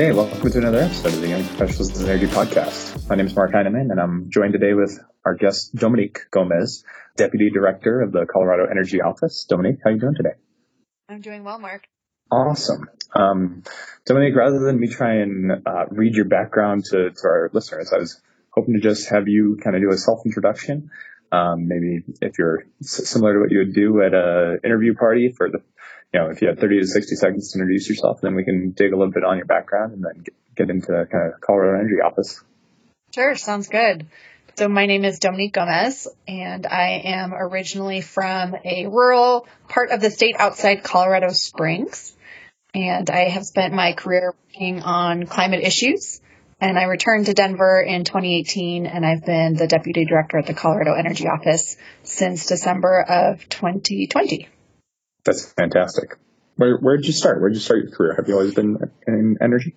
Okay, welcome to another episode of the Young Professionals in Energy Podcast. My name is Mark Heineman, and I'm joined today with our guest Dominique Gomez, Deputy Director of the Colorado Energy Office. Dominique, how are you doing today? I'm doing well, Mark. Awesome. Um, Dominique, rather than me try and uh, read your background to, to our listeners, I was hoping to just have you kind of do a self-introduction. Um, maybe if you're s- similar to what you would do at a interview party for the, you know, if you had 30 to 60 seconds to introduce yourself, then we can dig a little bit on your background and then get, get into kind of Colorado Energy Office. Sure, sounds good. So my name is Dominique Gomez, and I am originally from a rural part of the state outside Colorado Springs. And I have spent my career working on climate issues. And I returned to Denver in 2018, and I've been the deputy director at the Colorado Energy Office since December of 2020. That's fantastic. Where, where did you start? Where did you start your career? Have you always been in energy?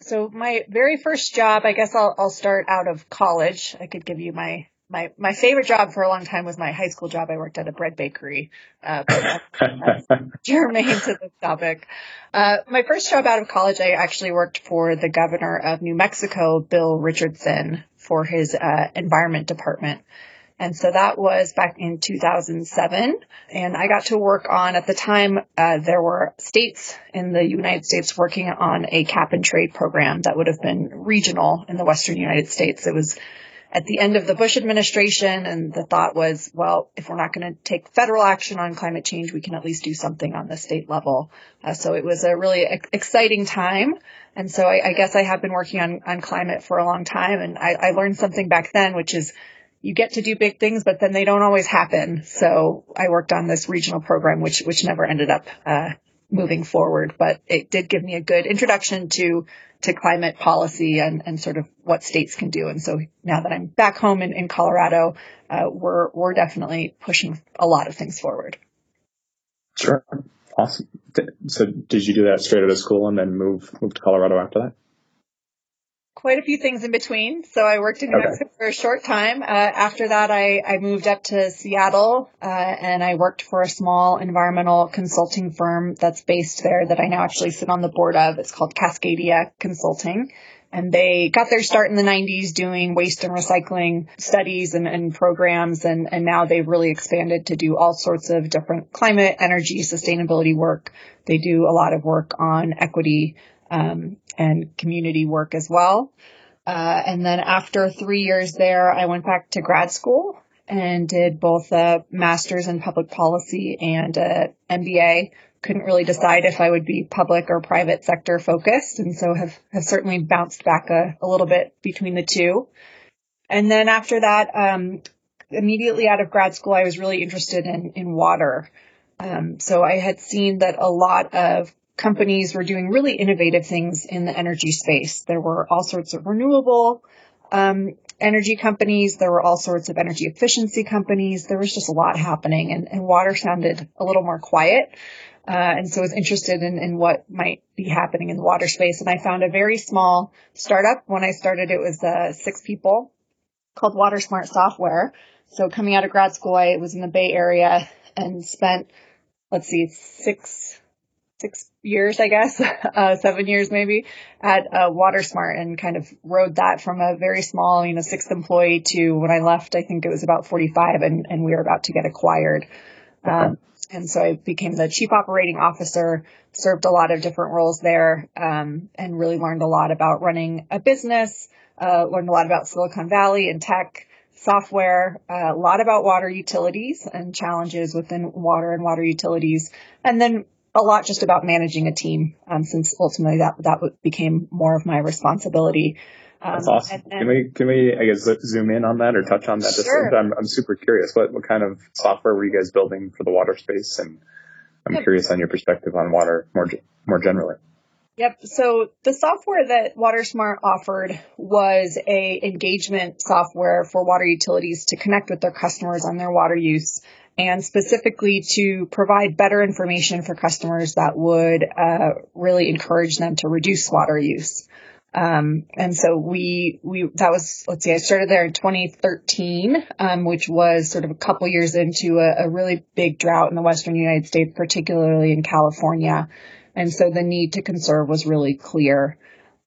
So my very first job, I guess I'll, I'll start out of college. I could give you my, my, my favorite job for a long time was my high school job. I worked at a bread bakery, uh, but that's germane to this topic. Uh, my first job out of college, I actually worked for the governor of New Mexico, Bill Richardson, for his, uh, environment department. And so that was back in 2007. And I got to work on, at the time, uh, there were states in the United States working on a cap and trade program that would have been regional in the Western United States. It was at the end of the Bush administration. And the thought was, well, if we're not going to take federal action on climate change, we can at least do something on the state level. Uh, so it was a really ex- exciting time. And so I, I, guess I have been working on, on climate for a long time. And I, I learned something back then, which is you get to do big things, but then they don't always happen. So I worked on this regional program, which, which never ended up, uh, moving forward, but it did give me a good introduction to, to climate policy and, and sort of what states can do. And so now that I'm back home in, in Colorado, uh, we're, we're definitely pushing a lot of things forward. Sure. Awesome. So did you do that straight out of school and then move, move to Colorado after that? Quite a few things in between. So I worked in New okay. Mexico for a short time. Uh, after that, I, I moved up to Seattle, uh, and I worked for a small environmental consulting firm that's based there that I now actually sit on the board of. It's called Cascadia Consulting. And they got their start in the 90s doing waste and recycling studies and, and programs. And, and now they've really expanded to do all sorts of different climate, energy, sustainability work. They do a lot of work on equity um, and community work as well. Uh, and then after three years there, I went back to grad school and did both a master's in public policy and a MBA. Couldn't really decide if I would be public or private sector focused, and so have, have certainly bounced back a, a little bit between the two. And then after that, um, immediately out of grad school, I was really interested in in water. Um, so I had seen that a lot of companies were doing really innovative things in the energy space. There were all sorts of renewable um, energy companies. There were all sorts of energy efficiency companies. There was just a lot happening, and, and water sounded a little more quiet. Uh, and so I was interested in, in what might be happening in the water space. And I found a very small startup. When I started, it was uh, six people called WaterSmart Software. So coming out of grad school, I was in the Bay Area and spent, let's see, six six years, I guess, uh, seven years maybe at uh, WaterSmart and kind of rode that from a very small, you know, sixth employee to when I left, I think it was about 45 and, and we were about to get acquired. Um, and so I became the chief operating officer, served a lot of different roles there, um, and really learned a lot about running a business, uh, learned a lot about Silicon Valley and tech, software, uh, a lot about water utilities and challenges within water and water utilities, and then a lot just about managing a team, um, since ultimately that that became more of my responsibility. Um, That's awesome. And, and can we can we I guess zoom in on that or touch on that? Sure. I'm I'm super curious. What what kind of software were you guys building for the water space? And I'm yep. curious on your perspective on water more more generally. Yep. So the software that WaterSmart offered was a engagement software for water utilities to connect with their customers on their water use and specifically to provide better information for customers that would uh, really encourage them to reduce water use. Um, and so we, we, that was, let's see, I started there in 2013, um, which was sort of a couple years into a, a, really big drought in the Western United States, particularly in California. And so the need to conserve was really clear.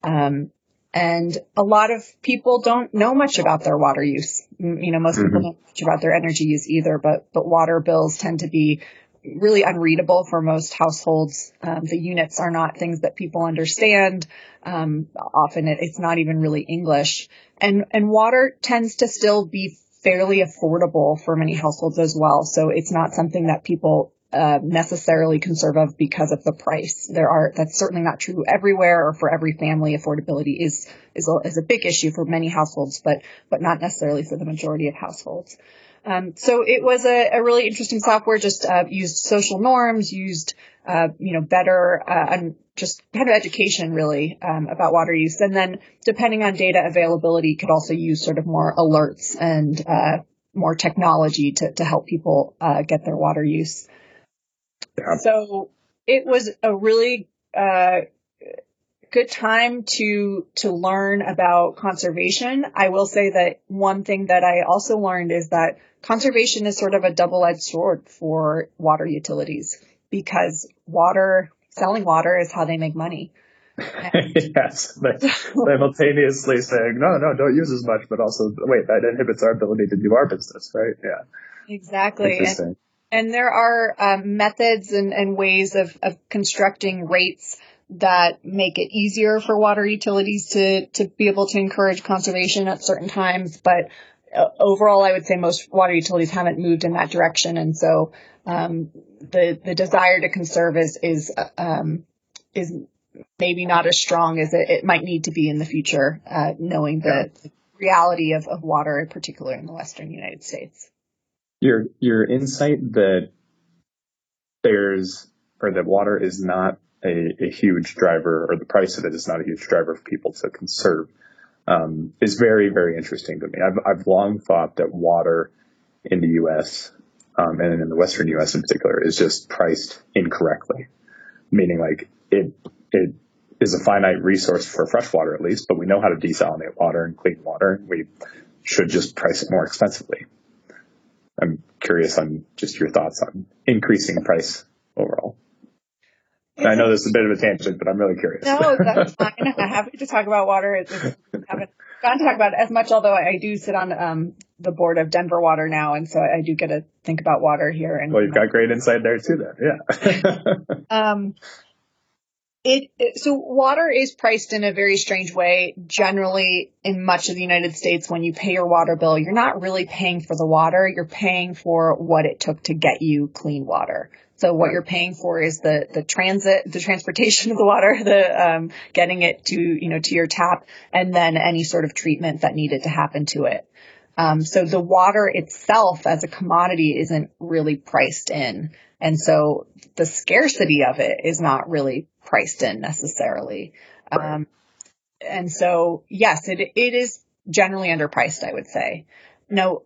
Um, and a lot of people don't know much about their water use. You know, most mm-hmm. people don't know much about their energy use either, but, but water bills tend to be really unreadable for most households. Um, the units are not things that people understand. Um, often it, it's not even really English. And, and water tends to still be fairly affordable for many households as well. So it's not something that people uh, necessarily conservative because of the price. There are that's certainly not true everywhere or for every family. Affordability is is a, is a big issue for many households, but but not necessarily for the majority of households. Um, so it was a, a, really interesting software. Just uh, used social norms, used uh, you know better uh, and just kind of education really um, about water use, and then depending on data availability, could also use sort of more alerts and uh, more technology to to help people uh, get their water use. Yeah. So it was a really uh, good time to to learn about conservation. I will say that one thing that I also learned is that conservation is sort of a double-edged sword for water utilities because water selling water is how they make money. yes, simultaneously saying no, no, don't use as much, but also wait, that inhibits our ability to do our business, right? Yeah, exactly. Interesting. And there are um, methods and, and ways of, of constructing rates that make it easier for water utilities to, to be able to encourage conservation at certain times. But uh, overall, I would say most water utilities haven't moved in that direction. And so, um, the, the desire to conserve is, is, uh, um, is maybe not as strong as it, it might need to be in the future, uh, knowing the reality of, of water, in particular in the Western United States your your insight that there's or that water is not a, a, huge driver or the price of it is not a huge driver for people to conserve um, is very very interesting to me. I've I've long thought that water in the U.S. Um, and in the Western U.S. in particular is just priced incorrectly, meaning like it it is a finite resource for fresh water at least, but we know how to desalinate water and clean water. We should just price it more expensively. I'm curious on just your thoughts on increasing price overall. I know this is a bit of a tangent, but I'm really curious. No, that's fine. I'm happy to talk about water. It's, it's, haven't gotten to talk about it as much, although I do sit on um, the board of Denver Water now, and so I do get to think about water here. And well, you've got great insight there too. Then, yeah. um, it, so water is priced in a very strange way. Generally, in much of the United States, when you pay your water bill, you're not really paying for the water. You're paying for what it took to get you clean water. So what you're paying for is the the transit, the transportation of the water, the um, getting it to you know to your tap, and then any sort of treatment that needed to happen to it. Um, so the water itself as a commodity isn't really priced in. And so the scarcity of it is not really priced in necessarily. Right. Um, and so yes, it, it is generally underpriced, I would say. Now,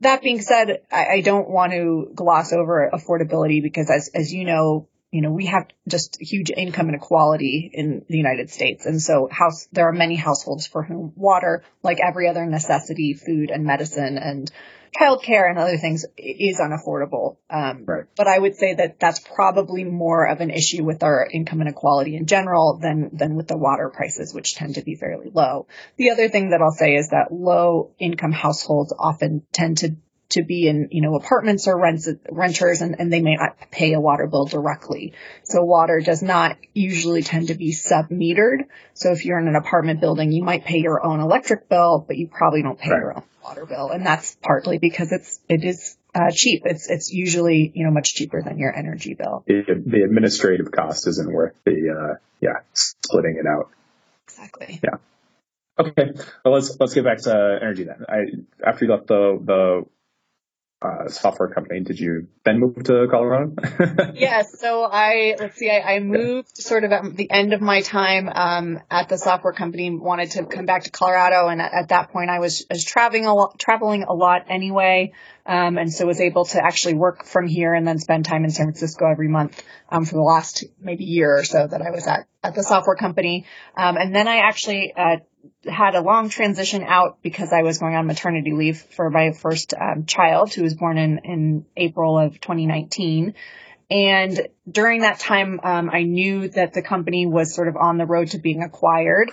that being said, I, I don't want to gloss over affordability because as, as you know, you know, we have just huge income inequality in the United States. And so house, there are many households for whom water, like every other necessity, food and medicine and childcare and other things is unaffordable. Um, right. but I would say that that's probably more of an issue with our income inequality in general than, than with the water prices, which tend to be fairly low. The other thing that I'll say is that low income households often tend to to be in, you know, apartments or rents, renters and, and they may not pay a water bill directly. So water does not usually tend to be sub-metered. So if you're in an apartment building, you might pay your own electric bill, but you probably don't pay right. your own water bill. And that's partly because it's, it is uh, cheap. It's it's usually you know much cheaper than your energy bill. It, the administrative cost isn't worth the uh, yeah splitting it out. Exactly. Yeah. Okay. Well, let's let's get back to energy then. I after you left the the uh, software company. Did you then move to Colorado? yes. So I, let's see, I, I moved sort of at the end of my time, um, at the software company, wanted to come back to Colorado. And at, at that point I was, was traveling a lot, traveling a lot anyway. Um, and so was able to actually work from here and then spend time in San Francisco every month, um, for the last maybe year or so that I was at, at the software company. Um, and then I actually, uh, had a long transition out because I was going on maternity leave for my first um, child who was born in, in April of 2019. and during that time, um, I knew that the company was sort of on the road to being acquired.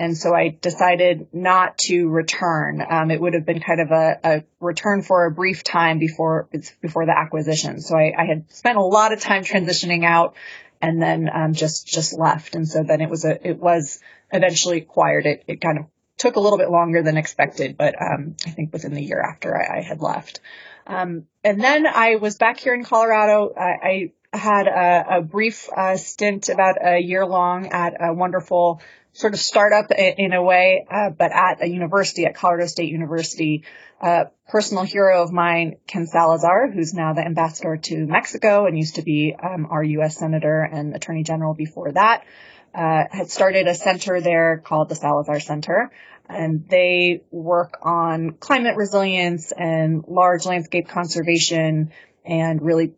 And so I decided not to return. Um, it would have been kind of a, a, return for a brief time before before the acquisition. So I, I had spent a lot of time transitioning out, and then um, just just left. And so then it was a it was eventually acquired. It it kind of took a little bit longer than expected, but um, I think within the year after I, I had left. Um, and then I was back here in Colorado. I, I had a, a brief uh, stint, about a year long, at a wonderful sort of startup in a way, uh, but at a university, at Colorado State University. A personal hero of mine, Ken Salazar, who's now the ambassador to Mexico and used to be um, our U.S. senator and attorney general before that, uh, had started a center there called the Salazar Center. And they work on climate resilience and large landscape conservation and really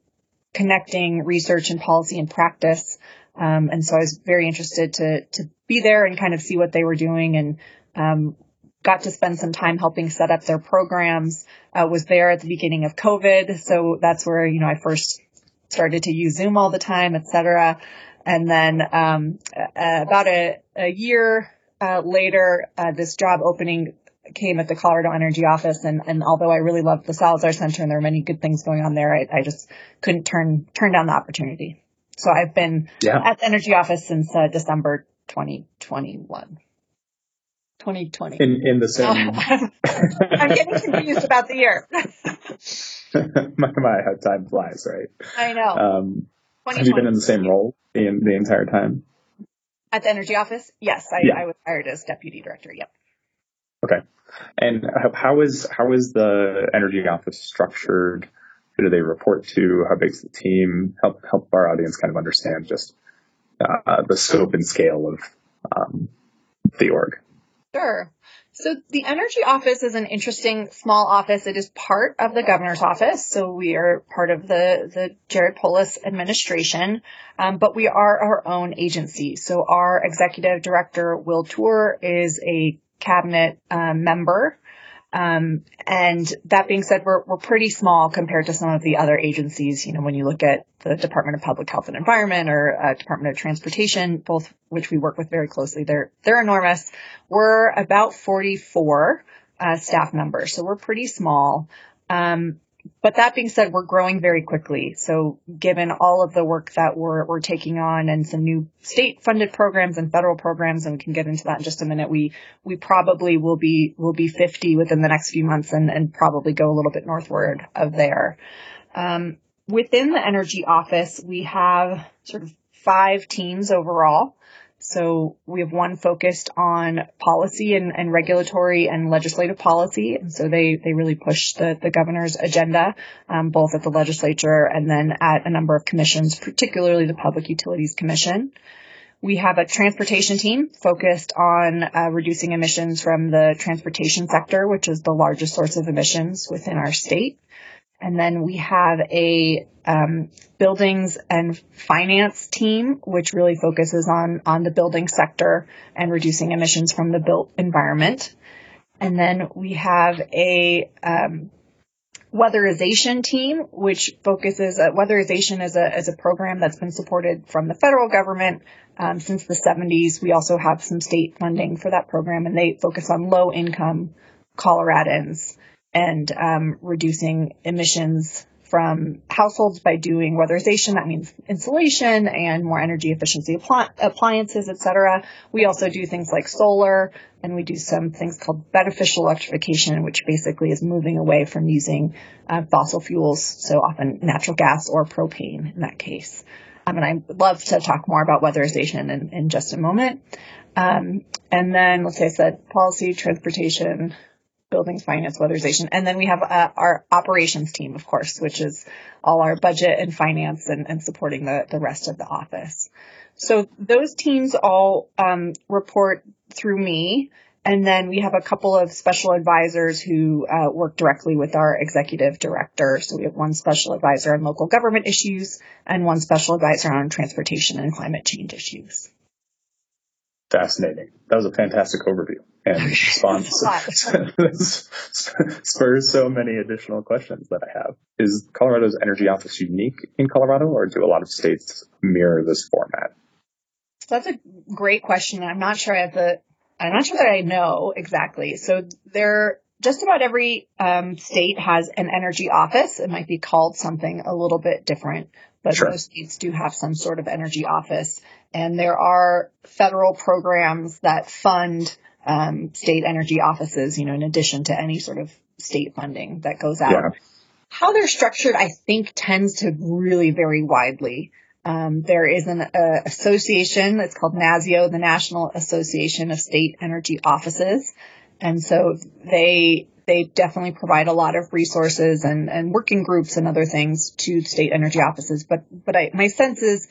connecting research and policy and practice. Um, and so I was very interested to to be there and kind of see what they were doing and um, got to spend some time helping set up their programs. Uh, was there at the beginning of COVID, so that's where you know I first started to use Zoom all the time, et cetera. And then um, uh, about a, a year uh, later, uh, this job opening came at the Colorado Energy office, and, and although I really loved the Salazar Center and there were many good things going on there, I, I just couldn't turn turn down the opportunity. So I've been yeah. at the energy office since uh, December 2021. 2020. In, in the same. I'm getting confused about the year. my, my, how time flies, right? I know. Um, have you been in the same role the, the entire time? At the energy office? Yes, I, yeah. I was hired as deputy director. Yep. Okay. And how is how is the energy office structured? Who do they report to? How big's the team? Help help our audience kind of understand just uh, the scope and scale of um, the org. Sure. So the energy office is an interesting small office. It is part of the governor's office. So we are part of the, the Jared Polis administration, um, but we are our own agency. So our executive director, Will Toor, is a cabinet um, member. Um, and that being said, we're, we're pretty small compared to some of the other agencies. You know, when you look at the Department of Public Health and Environment or uh, Department of Transportation, both which we work with very closely, they're they're enormous. We're about 44 uh, staff members, so we're pretty small. Um, but that being said, we're growing very quickly. So given all of the work that we're, we're taking on and some new state funded programs and federal programs, and we can get into that in just a minute, we, we probably will be, will be 50 within the next few months and, and probably go a little bit northward of there. Um, within the energy office, we have sort of five teams overall. So we have one focused on policy and, and, regulatory and legislative policy. And so they, they really push the, the governor's agenda, um, both at the legislature and then at a number of commissions, particularly the Public Utilities Commission. We have a transportation team focused on uh, reducing emissions from the transportation sector, which is the largest source of emissions within our state. And then we have a um, buildings and finance team, which really focuses on on the building sector and reducing emissions from the built environment. And then we have a um, weatherization team, which focuses uh, weatherization as a as a program that's been supported from the federal government um, since the 70s. We also have some state funding for that program, and they focus on low income Coloradans and um, reducing emissions from households by doing weatherization. That means insulation and more energy efficiency appliances, etc. We also do things like solar, and we do some things called beneficial electrification, which basically is moving away from using uh, fossil fuels, so often natural gas or propane in that case. Um, and I'd love to talk more about weatherization in, in just a moment. Um, and then, let's say I said policy, transportation, buildings, finance, weatherization. And then we have uh, our operations team, of course, which is all our budget and finance and, and supporting the, the rest of the office. So those teams all um, report through me. And then we have a couple of special advisors who uh, work directly with our executive director. So we have one special advisor on local government issues and one special advisor on transportation and climate change issues. Fascinating. That was a fantastic overview and response spurs so many additional questions that I have. Is Colorado's energy office unique in Colorado or do a lot of states mirror this format? That's a great question. I'm not sure I have the, I'm not sure that I know exactly. So there, just about every um, state has an energy office. It might be called something a little bit different, but sure. most states do have some sort of energy office. And there are federal programs that fund um, state energy offices, you know, in addition to any sort of state funding that goes out. Yeah. How they're structured, I think, tends to really vary widely. Um, there is an uh, association that's called NASEO, the National Association of State Energy Offices, and so they they definitely provide a lot of resources and, and working groups and other things to state energy offices. But but I, my sense is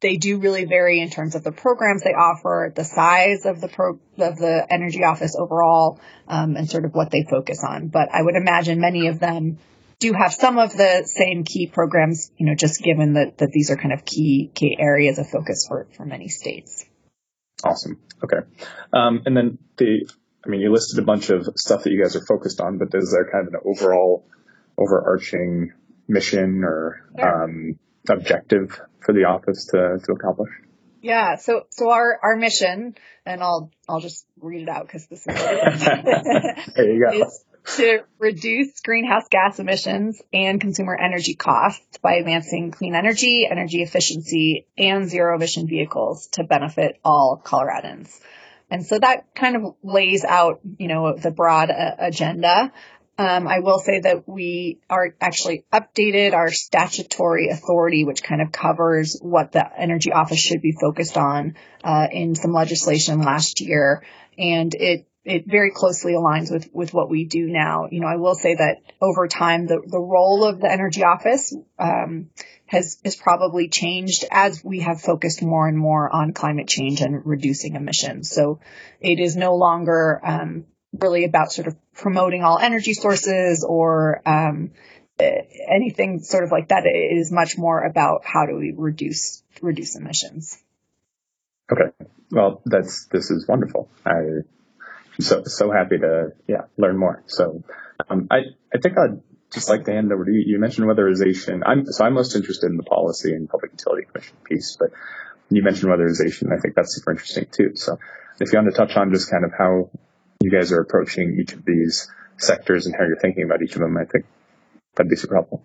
they do really vary in terms of the programs they offer, the size of the pro of the energy office overall, um, and sort of what they focus on. But I would imagine many of them do have some of the same key programs, you know, just given that, that these are kind of key key areas of focus for, for many states. Awesome. Okay. Um, and then the, I mean, you listed a bunch of stuff that you guys are focused on, but is there kind of an overall overarching mission or sure. um, objective for the office to, to accomplish? Yeah. So, so our, our mission, and I'll, I'll just read it out because this is, there you go. is to reduce greenhouse gas emissions and consumer energy costs by advancing clean energy, energy efficiency, and zero emission vehicles to benefit all Coloradans. And so that kind of lays out, you know, the broad uh, agenda. Um, I will say that we are actually updated our statutory authority, which kind of covers what the Energy Office should be focused on uh, in some legislation last year, and it it very closely aligns with with what we do now. You know, I will say that over time, the the role of the Energy Office um, has has probably changed as we have focused more and more on climate change and reducing emissions. So it is no longer um, really about sort of promoting all energy sources or um, anything sort of like that. It is much more about how do we reduce reduce emissions. Okay, well, that's this is wonderful. I so so happy to yeah learn more. So um, I I think I'd just like to hand over to you. You mentioned weatherization. I'm so I'm most interested in the policy and public utility commission piece, but you mentioned weatherization. I think that's super interesting too. So if you want to touch on just kind of how you guys are approaching each of these sectors and how you're thinking about each of them, I think that'd be super helpful.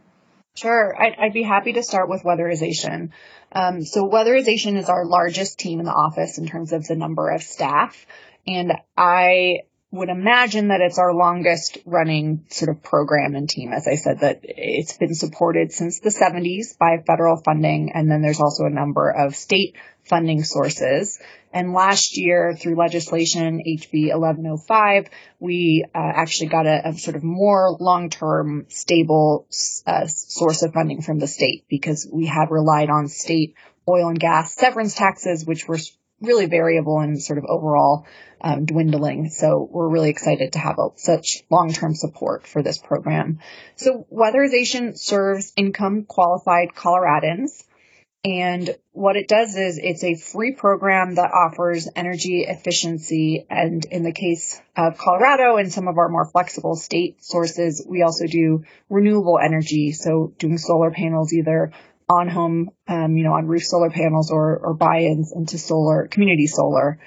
Sure. I'd, I'd be happy to start with weatherization. Um, so weatherization is our largest team in the office in terms of the number of staff. And I would imagine that it's our longest running sort of program and team. As I said, that it's been supported since the 70s by federal funding. And then there's also a number of state funding sources. And last year through legislation HB 1105, we uh, actually got a, a, sort of more long-term stable uh, source of funding from the state because we had relied on state oil and gas severance taxes, which were really variable and sort of overall um, dwindling. So we're really excited to have a, such long-term support for this program. So weatherization serves income qualified Coloradans. And what it does is it's a free program that offers energy efficiency. And in the case of Colorado and some of our more flexible state sources, we also do renewable energy. So doing solar panels either on home, um, you know, on roof solar panels or, or buy-ins into solar, community solar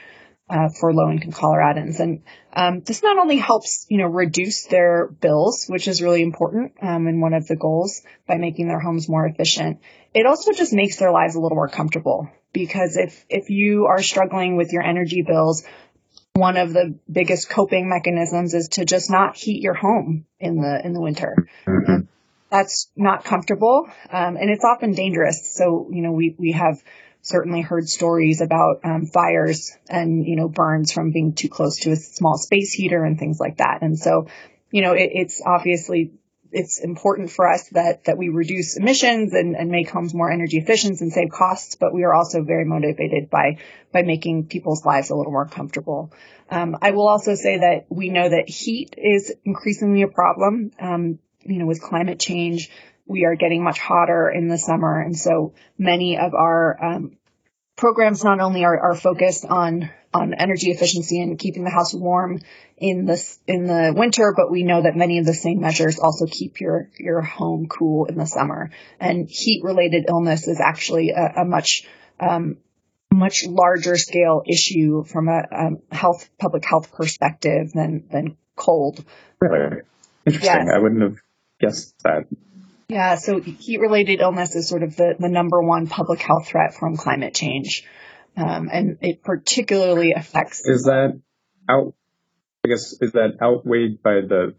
uh, for low-income Coloradans. And um, this not only helps, you know, reduce their bills, which is really important um, and one of the goals by making their homes more efficient. It also just makes their lives a little more comfortable because if if you are struggling with your energy bills, one of the biggest coping mechanisms is to just not heat your home in the in the winter. Mm-hmm. That's not comfortable, um, and it's often dangerous. So you know, we we have certainly heard stories about um, fires and you know burns from being too close to a small space heater and things like that. And so, you know, it, it's obviously it's important for us that that we reduce emissions and, and make homes more energy efficient and save costs, but we are also very motivated by by making people's lives a little more comfortable. Um, I will also say that we know that heat is increasingly a problem. Um, you know, with climate change, we are getting much hotter in the summer. And so many of our um, programs not only are, are focused on on energy efficiency and keeping the house warm in this in the winter, but we know that many of the same measures also keep your your home cool in the summer. And heat related illness is actually a, a much um, much larger scale issue from a um, health public health perspective than than cold. Really interesting. I wouldn't have guessed that. Yeah, so heat related illness is sort of the, the number one public health threat from climate change. Um, and it particularly affects. Is that out? I guess is that outweighed by the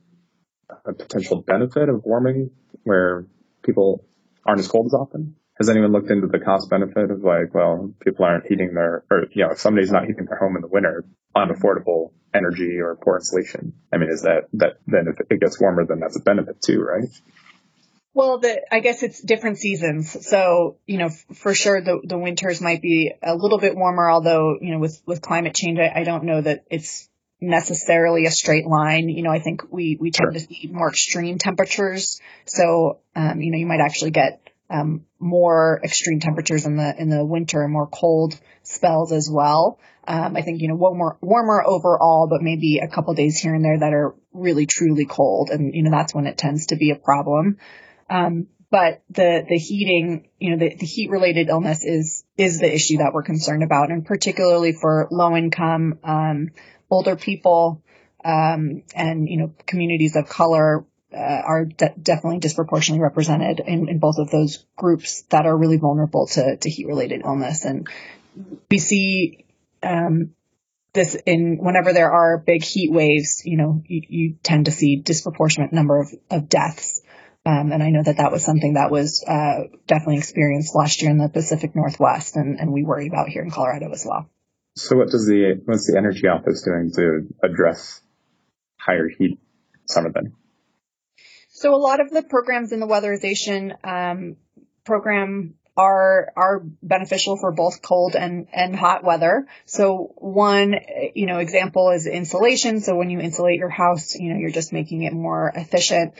potential benefit of warming, where people aren't as cold as often? Has anyone looked into the cost benefit of like, well, people aren't heating their, or you know, if somebody's not heating their home in the winter, unaffordable energy or poor insulation. I mean, is that that then if it gets warmer, then that's a benefit too, right? Well, the, I guess it's different seasons. So, you know, for sure the, the winters might be a little bit warmer, although, you know, with, with climate change, I, I don't know that it's necessarily a straight line. You know, I think we, we tend sure. to see more extreme temperatures. So, um, you know, you might actually get, um, more extreme temperatures in the, in the winter, and more cold spells as well. Um, I think, you know, warmer, warmer overall, but maybe a couple days here and there that are really truly cold. And, you know, that's when it tends to be a problem. Um, but the the heating, you know, the, the heat related illness is is the issue that we're concerned about, and particularly for low income, um, older people, um, and you know, communities of color. Uh, are de- definitely disproportionately represented in, in both of those groups that are really vulnerable to, to heat related illness. And we see um, this in whenever there are big heat waves, you know, you, you tend to see disproportionate number of, of deaths um, and I know that that was something that was uh, definitely experienced last year in the Pacific Northwest, and, and we worry about here in Colorado as well. So, what does the what's the energy office doing to address higher heat summer then? So, a lot of the programs in the weatherization um, program are are beneficial for both cold and and hot weather. So one you know example is insulation. So when you insulate your house, you know you're just making it more efficient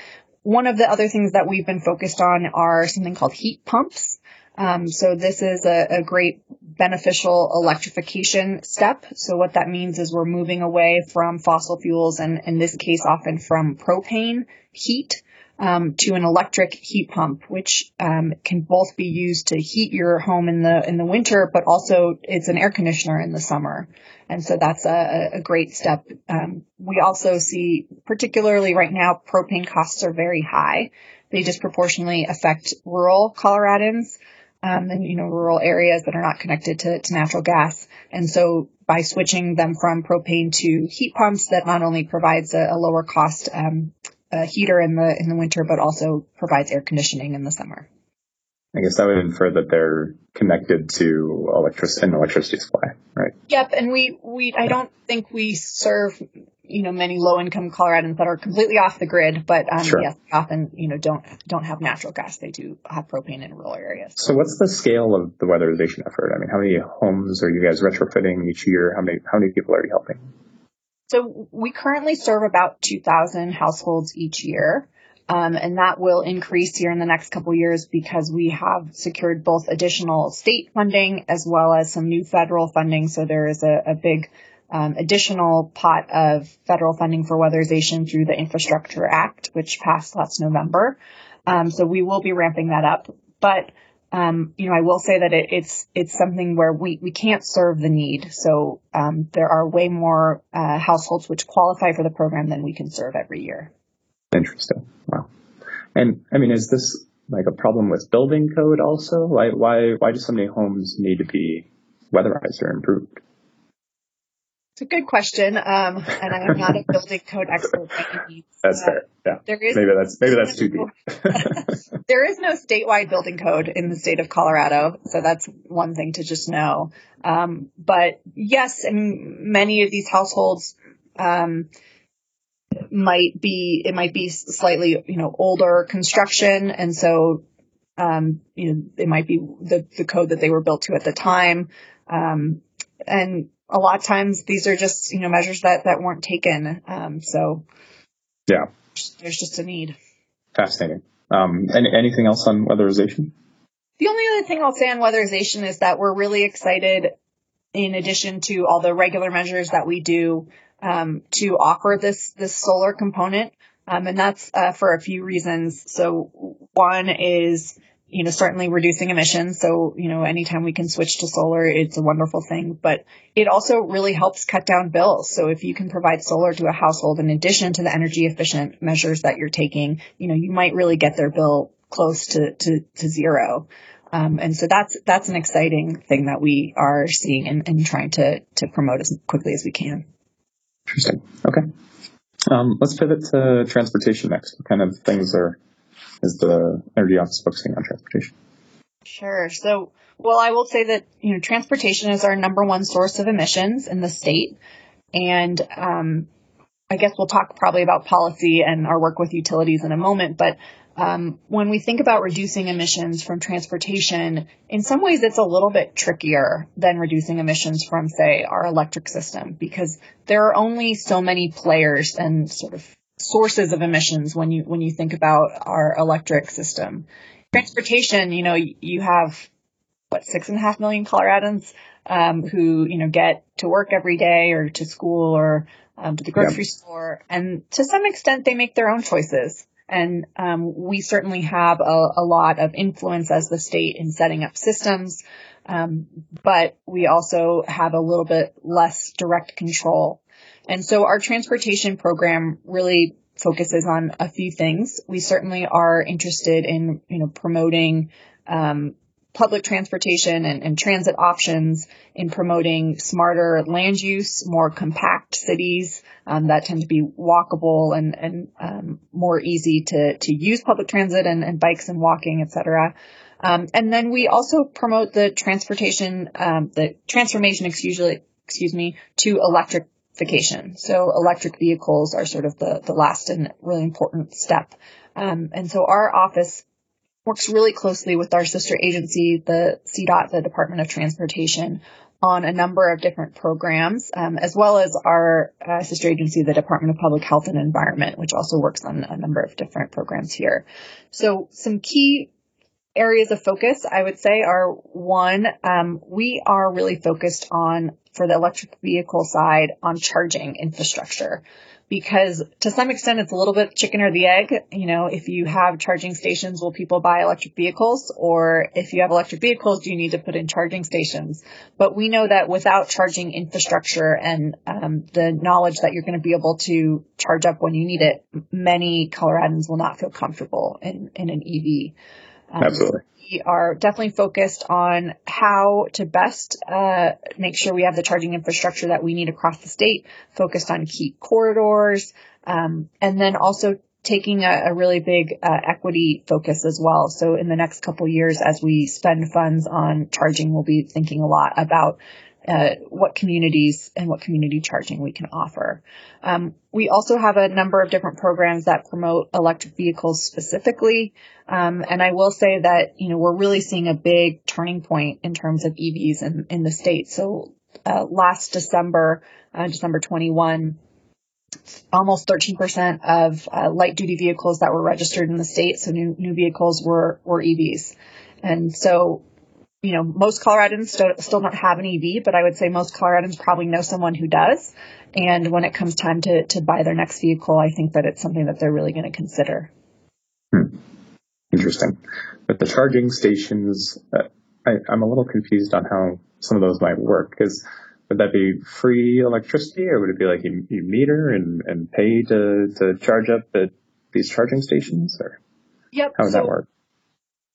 one of the other things that we've been focused on are something called heat pumps. Um, so this is a, a, great beneficial electrification step. So what that means is we're moving away from fossil fuels and in this case often from propane heat um, to an electric heat pump, which um, can both be used to heat your home in the in the winter, but also it's an air conditioner in the summer. And so that's a, a great step. Um, we also see, particularly right now, propane costs are very high. They disproportionately affect rural Coloradans. Um, and you know rural areas that are not connected to, to natural gas. And so by switching them from propane to heat pumps, that not only provides a, a lower cost um, a heater in the in the winter, but also provides air conditioning in the summer. I guess that would infer that they're connected to electric an electricity supply, right? Yep, and we we I don't think we serve you know many low income Coloradans that are completely off the grid, but um, sure. yes, often you know don't don't have natural gas. They do have propane in rural areas. So what's the scale of the weatherization effort? I mean, how many homes are you guys retrofitting each year? How many how many people are you helping? So we currently serve about 2,000 households each year. Um, and that will increase here in the next couple years because we have secured both additional state funding as well as some new federal funding. So there is a, a big um, additional pot of federal funding for weatherization through the Infrastructure Act, which passed last November. Um, so we will be ramping that up. But um, you know, I will say that it, it's it's something where we we can't serve the need. So um, there are way more uh, households which qualify for the program than we can serve every year. Interesting. Wow. And I mean, is this like a problem with building code also? Why why why do so many homes need to be weatherized or improved? It's a good question, um, and I'm not a building code expert by any means. That's uh, fair. Yeah. There is maybe that's maybe that's too deep. there is no statewide building code in the state of Colorado, so that's one thing to just know. Um, but yes, and many of these households um, might be it might be slightly you know older construction, and so um, you know it might be the the code that they were built to at the time. Um, and a lot of times these are just, you know, measures that, that weren't taken. Um, so yeah, there's just a need. Fascinating. Um, any, anything else on weatherization? The only other thing I'll say on weatherization is that we're really excited, in addition to all the regular measures that we do, um, to offer this this solar component, um, and that's uh, for a few reasons. So one is you know, certainly reducing emissions. So, you know, anytime we can switch to solar, it's a wonderful thing, but it also really helps cut down bills. So if you can provide solar to a household in addition to the energy efficient measures that you're taking, you know, you might really get their bill close to, to, to zero. Um, and so that's, that's an exciting thing that we are seeing and, and trying to, to promote as quickly as we can. Interesting. Okay. Um, let's pivot to transportation next. What kind of things are is the energy office focusing on transportation? Sure. So, well, I will say that, you know, transportation is our number one source of emissions in the state. And, um, I guess we'll talk probably about policy and our work with utilities in a moment, but um, when we think about reducing emissions from transportation, in some ways it's a little bit trickier than reducing emissions from, say, our electric system because there are only so many players and sort of sources of emissions when you when you think about our electric system. Transportation, you know, you have what six and a half million Coloradans um, who you know get to work every day or to school or um, to the grocery yep. store, and to some extent they make their own choices. And um, we certainly have a, a, lot of influence as the state in setting up systems, um, but we also have a little bit less direct control and so our transportation program really focuses on a few things. We certainly are interested in, you know, promoting, um, public transportation and, and, transit options in promoting smarter land use, more compact cities um, that tend to be walkable and, and um, more easy to, to use public transit and, and bikes and walking, et cetera. Um, and then we also promote the transportation, um, the transformation, excuse, excuse me, to electric electrification. So electric vehicles are sort of the, the last and really important step. Um, and so our office works really closely with our sister agency, the CDOT, the Department of Transportation, on a number of different programs, um, as well as our uh, sister agency, the Department of Public Health and Environment, which also works on a number of different programs here. So some key areas of focus, I would say, are one, um, we are really focused on, for the electric vehicle side, on charging infrastructure. Because to some extent, it's a little bit chicken or the egg. You know, if you have charging stations, will people buy electric vehicles? Or if you have electric vehicles, do you need to put in charging stations? But we know that without charging infrastructure and um, the knowledge that you're going to be able to charge up when you need it, many Coloradans will not feel comfortable in, in an EV. Um, Absolutely. We are definitely focused on how to best uh, make sure we have the charging infrastructure that we need across the state, focused on key corridors, um, and then also taking a, a really big uh, equity focus as well. So in the next couple years, as we spend funds on charging, we'll be thinking a lot about uh, what communities and what community charging we can offer. Um, we also have a number of different programs that promote electric vehicles specifically. Um, and I will say that, you know, we're really seeing a big turning point in terms of EVs in, in the state. So, uh, last December, uh, December 21, almost 13% of uh, light duty vehicles that were registered in the state, so new, new vehicles were, were EVs. And so you know, most Coloradans still, still don't have an EV, but I would say most Coloradans probably know someone who does. And when it comes time to, to buy their next vehicle, I think that it's something that they're really going to consider. Hmm. Interesting. But the charging stations, uh, I, I'm a little confused on how some of those might work because would that be free electricity or would it be like you, you meter and, and pay to, to charge up at these charging stations or yep. how would so that work?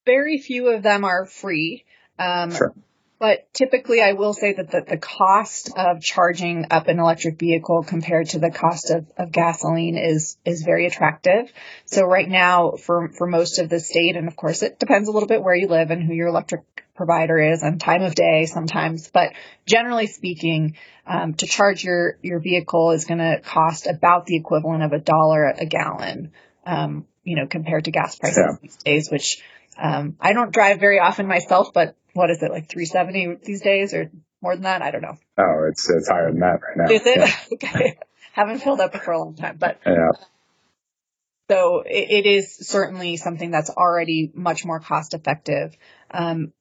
Very few of them are free. Um, sure. But typically, I will say that the, the cost of charging up an electric vehicle compared to the cost of, of gasoline is is very attractive. So right now, for for most of the state, and of course, it depends a little bit where you live and who your electric provider is and time of day sometimes. But generally speaking, um, to charge your your vehicle is going to cost about the equivalent of a dollar a gallon. Um, you know, compared to gas prices yeah. these days, which um, I don't drive very often myself, but what is it like 370 these days or more than that? I don't know. Oh, it's it's higher than that right now. Is it? Yeah. okay. Haven't filled up for a long time, but yeah. So it, it is certainly something that's already much more cost effective. Um,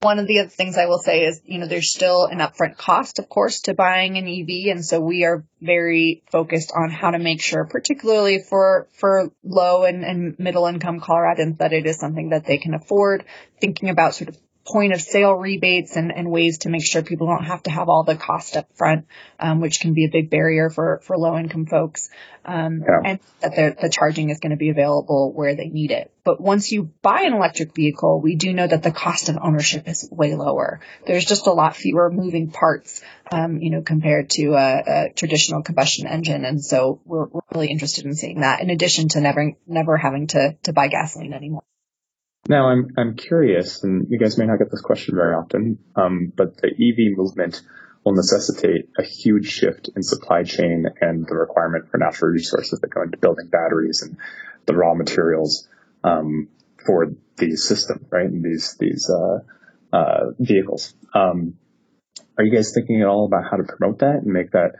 one of the other things I will say is, you know, there's still an upfront cost, of course, to buying an EV. And so we are very focused on how to make sure, particularly for, for low and, and middle income Coloradans, that it is something that they can afford, thinking about sort of point of sale rebates and, and ways to make sure people don't have to have all the cost up front, um, which can be a big barrier for, for low income folks. Um, yeah. and that the, the charging is going to be available where they need it. But once you buy an electric vehicle, we do know that the cost of ownership is way lower. There's just a lot fewer moving parts, um, you know, compared to a, a, traditional combustion engine. And so we're, we're really interested in seeing that in addition to never, never having to, to buy gasoline anymore. Now, I'm I'm curious, and you guys may not get this question very often, um, but the EV movement will necessitate a huge shift in supply chain and the requirement for natural resources that go into building batteries and the raw materials um, for the system, right? And these these uh, uh, vehicles. Um, are you guys thinking at all about how to promote that and make that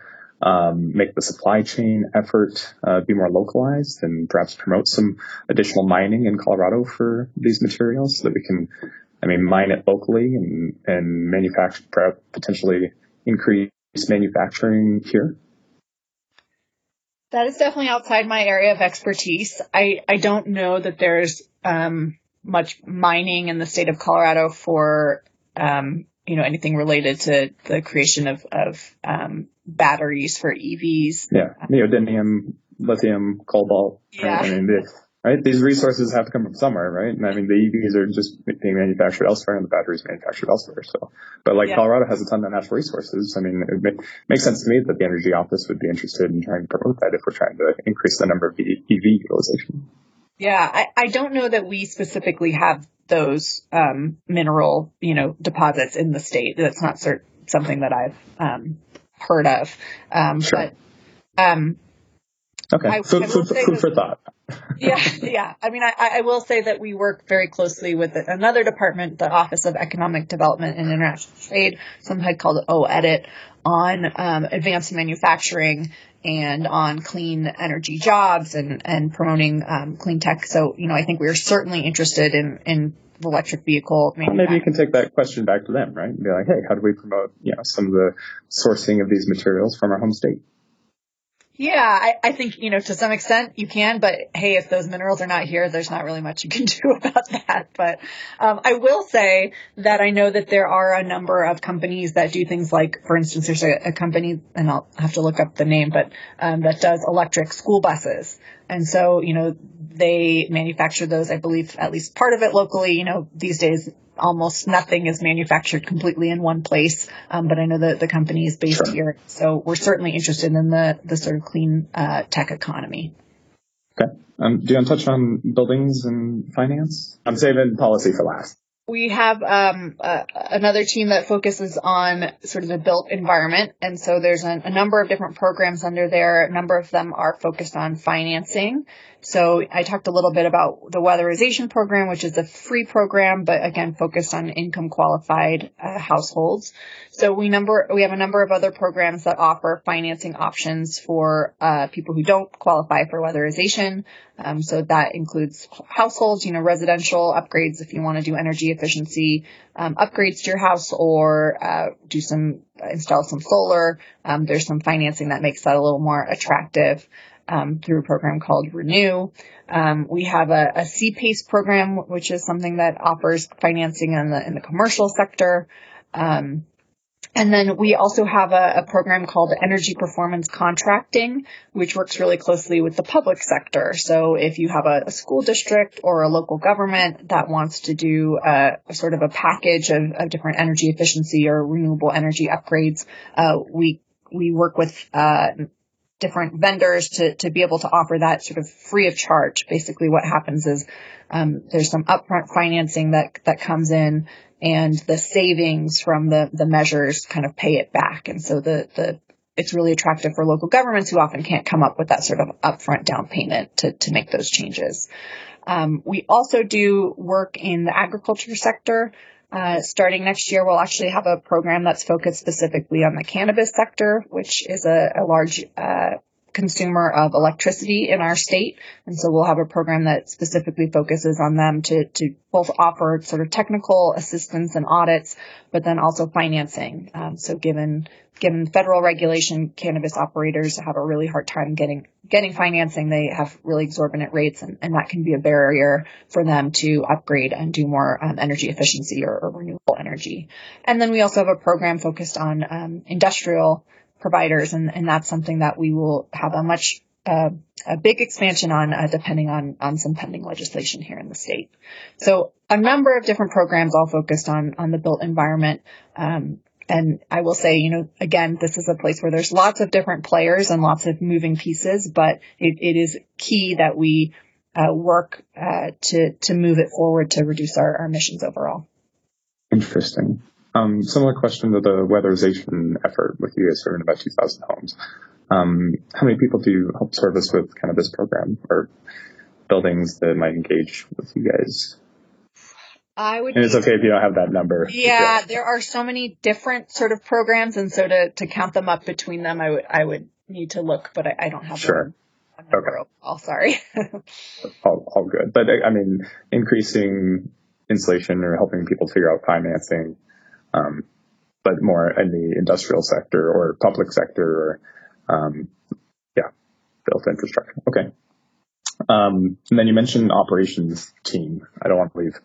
um, make the supply chain effort uh, be more localized and perhaps promote some additional mining in Colorado for these materials so that we can, I mean, mine it locally and, and manufacture, potentially increase manufacturing here? That is definitely outside my area of expertise. I, I don't know that there's um, much mining in the state of Colorado for um, you know anything related to the creation of of um, batteries for EVs. Yeah, neodymium, lithium, cobalt. Yeah. Right? I mean, the, right? These resources have to come from somewhere, right? And I mean, the EVs are just being manufactured elsewhere, and the batteries manufactured elsewhere. So, but like yeah. Colorado has a ton of natural resources. I mean, it make, makes sense to me that the energy office would be interested in trying to promote that if we're trying to increase the number of EV utilization. Yeah, I, I don't know that we specifically have those um, mineral, you know, deposits in the state. That's not cert- something that I've um, heard of. Um, sure. But, um, okay. I, food, I food, food for thought. yeah, yeah. I mean, I, I will say that we work very closely with another department, the Office of Economic Development and International Trade, something called OEDIT, on um, advanced manufacturing and on clean energy jobs and, and promoting um, clean tech. So, you know, I think we are certainly interested in, in electric vehicle well, maybe you can take that question back to them, right? And be like, hey, how do we promote, you know, some of the sourcing of these materials from our home state? Yeah, I, I think, you know, to some extent you can, but hey, if those minerals are not here, there's not really much you can do about that. But um, I will say that I know that there are a number of companies that do things like, for instance, there's a, a company, and I'll have to look up the name, but um, that does electric school buses. And so, you know, they manufacture those, I believe, at least part of it locally. You know, these days almost nothing is manufactured completely in one place. Um, but I know that the company is based sure. here, so we're certainly interested in the the sort of clean uh, tech economy. Okay. Um, do you want to touch on buildings and finance? I'm saving policy for last. We have um, uh, another team that focuses on sort of the built environment, and so there's a, a number of different programs under there. A number of them are focused on financing. So I talked a little bit about the weatherization program, which is a free program, but again, focused on income qualified uh, households. So we number, we have a number of other programs that offer financing options for, uh, people who don't qualify for weatherization. Um, so that includes households, you know, residential upgrades if you want to do energy efficiency, um, upgrades to your house or, uh, do some, install some solar. Um, there's some financing that makes that a little more attractive um, through a program called RENU. Um, we have a, a CPACE program, which is something that offers financing in the in the commercial sector. Um, and then we also have a, a, program called Energy Performance Contracting, which works really closely with the public sector. So if you have a, a school district or a local government that wants to do a, a sort of a package of, of, different energy efficiency or renewable energy upgrades, uh, we we work with uh, different vendors to, to be able to offer that sort of free of charge. Basically what happens is, um, there's some upfront financing that, that comes in and the savings from the, the measures kind of pay it back. And so the, the, it's really attractive for local governments who often can't come up with that sort of upfront down payment to, to make those changes. Um, we also do work in the agriculture sector. Uh, starting next year, we'll actually have a program that's focused specifically on the cannabis sector, which is a, a large uh, consumer of electricity in our state. And so we'll have a program that specifically focuses on them to, to both offer sort of technical assistance and audits, but then also financing. Um, so given, given federal regulation, cannabis operators have a really hard time getting, getting financing. They have really exorbitant rates and, and that can be a barrier for them to upgrade and do more um, energy efficiency or, or, renewable energy. And then we also have a program focused on um, industrial providers, and, and that's something that we will have a much uh, a big expansion on, uh, depending on on some pending legislation here in the state. So a number of different programs all focused on on the built environment. Um, and I will say, you know, again, this is a place where there's lots of different players and lots of moving pieces, but it, it is key that we uh, work uh, to to move it forward to reduce our, our emissions overall. Interesting. Um, similar question to the weatherization effort with you guys serving about 2,000 homes. Um, how many people do you help service with kind of this program or buildings that might engage with you guys? I would. And it's okay if you don't have that number. Yeah, there are so many different sort of programs, and so to, to count them up between them, I would I would need to look, but I, I don't have sure. Okay. All sorry. all, all good, but I mean, increasing insulation or helping people figure out financing um, but more in the industrial sector or public sector or, um, yeah, built infrastructure. Okay. Um, and then you mentioned operations team. I don't want to leave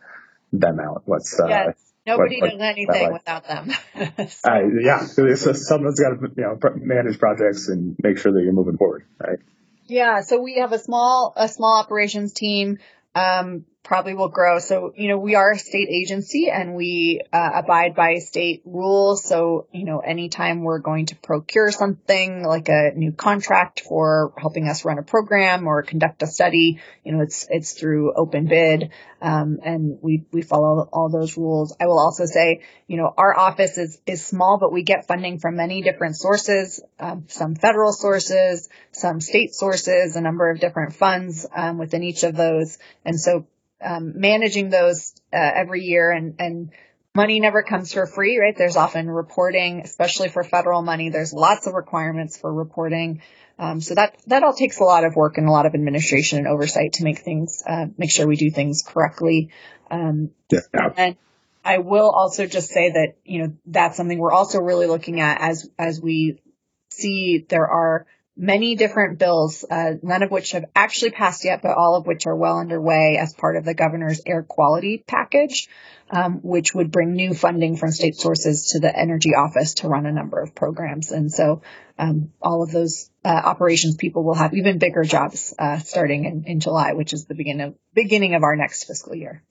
them out. What's, uh, yes. Nobody what, does anything like? without them. so. uh, yeah, so someone's got to you know manage projects and make sure that you're moving forward, right? Yeah, so we have a small a small operations team. Um, probably will grow. So, you know, we are a state agency and we uh, abide by state rules. So, you know, anytime we're going to procure something like a new contract for helping us run a program or conduct a study, you know, it's, it's through open bid. Um, and we, we follow all those rules. I will also say, you know, our office is, is small, but we get funding from many different sources, um, some federal sources, some state sources, a number of different funds, um, within each of those. And so um, managing those uh, every year and and money never comes for free, right? There's often reporting, especially for federal money. There's lots of requirements for reporting. Um, so that that all takes a lot of work and a lot of administration and oversight to make things uh, make sure we do things correctly. Um, yeah. And I will also just say that you know that's something we're also really looking at as as we see there are many different bills, uh, none of which have actually passed yet, but all of which are well underway as part of the governor's air quality package, um, which would bring new funding from state sources to the energy office to run a number of programs. And so um, all of those uh, operations people will have even bigger jobs uh, starting in, in July, which is the beginning of, beginning of our next fiscal year.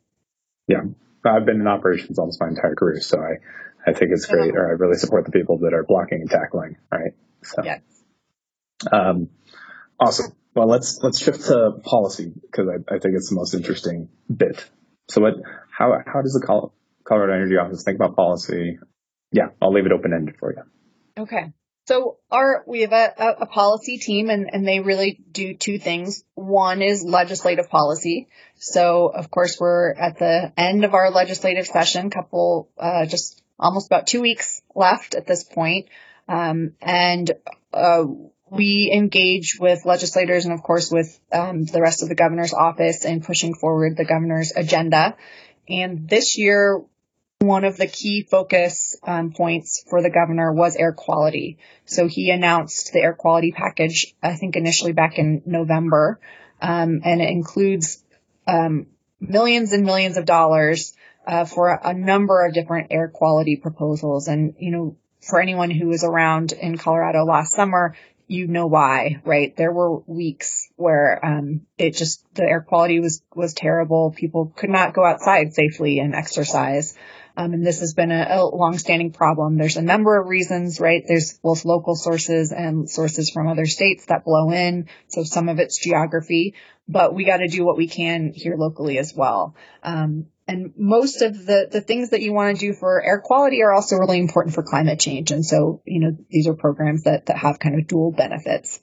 Yeah. I've been in operations almost my entire career, so I, I think it's great, or I really support the people that are blocking and tackling, right? So. Yes. Um, awesome. Well, let's let's shift to policy because I, I, think it's the most interesting bit. So, what? How how does the Colorado Energy Office think about policy? Yeah, I'll leave it open ended for you. Okay. So our we have a, a, policy team and, and they really do two things. One is legislative policy. So of course we're at the end of our legislative session, couple uh, just almost about two weeks left at this point. Um, and uh, we engage with legislators and of course with um, the rest of the governor's office in pushing forward the governor's agenda. And this year, one of the key focus um, points for the governor was air quality. So he announced the air quality package, I think initially back in November, um, and it includes um, millions and millions of dollars uh, for a, a number of different air quality proposals. And you know, for anyone who was around in Colorado last summer, you know why, right? There were weeks where um, it just the air quality was was terrible. People could not go outside safely and exercise. Um, and this has been a, a long-standing problem. There's a number of reasons, right? There's both local sources and sources from other states that blow in. So some of it's geography, but we got to do what we can here locally as well. Um, and most of the, the things that you want to do for air quality are also really important for climate change. And so, you know, these are programs that, that have kind of dual benefits.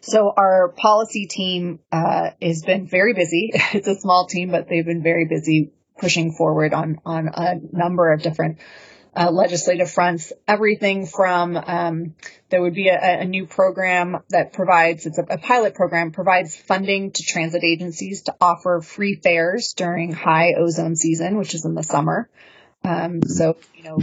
So our policy team uh, has been very busy. It's a small team, but they've been very busy pushing forward on on a number of different uh, legislative fronts, everything from um, there would be a, a, new program that provides it's a, a, pilot program provides funding to transit agencies to offer free fares during high ozone season, which is in the summer. Um, so you know,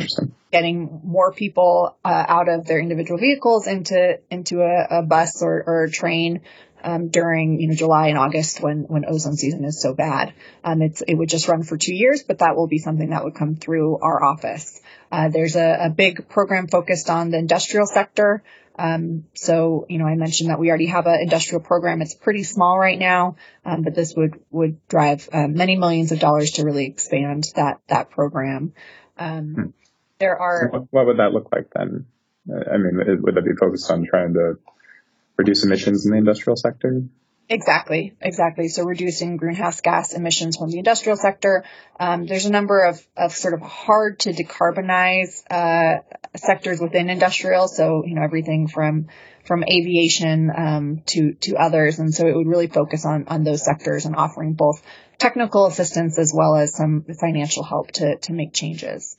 getting more people uh, out of their individual vehicles into into a, a bus or, or a train um, during you know July and August when when ozone season is so bad. Um, it's it would just run for two years, but that will be something that would come through our office. Uh, there's a, a, big program focused on the industrial sector. Um, so, you know, I mentioned that we already have an industrial program. It's pretty small right now, um, but this would would drive uh, many millions of dollars to really expand that that program. Um, hmm. There are. So what would that look like then? I mean, would that be focused on trying to reduce emissions in the industrial sector? Exactly, exactly. So reducing greenhouse gas emissions from the industrial sector. Um, there's a number of, of sort of hard to decarbonize uh, sectors within industrial. So you know everything from from aviation um, to to others, and so it would really focus on on those sectors and offering both technical assistance as well as some financial help to to make changes.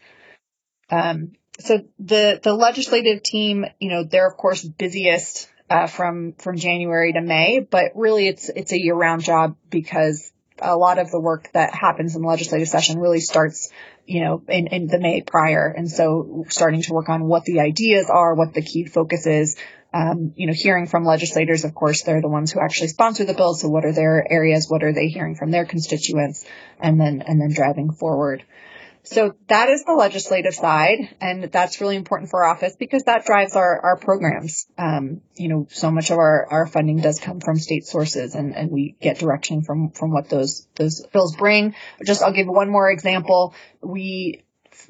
Um, so the the legislative team, you know, they're of course busiest uh, from from January to May, but really it's it's a year round job because a lot of the work that happens in the legislative session really starts, you know, in, in the May prior, and so starting to work on what the ideas are, what the key focus is. Um, you know, hearing from legislators, of course, they're the ones who actually sponsor the bill. So what are their areas? What are they hearing from their constituents? And then, and then driving forward. So that is the legislative side, and that's really important for our office because that drives our, our programs. Um, you know, so much of our, our funding does come from state sources, and, and we get direction from from what those those bills bring. Just I'll give one more example. We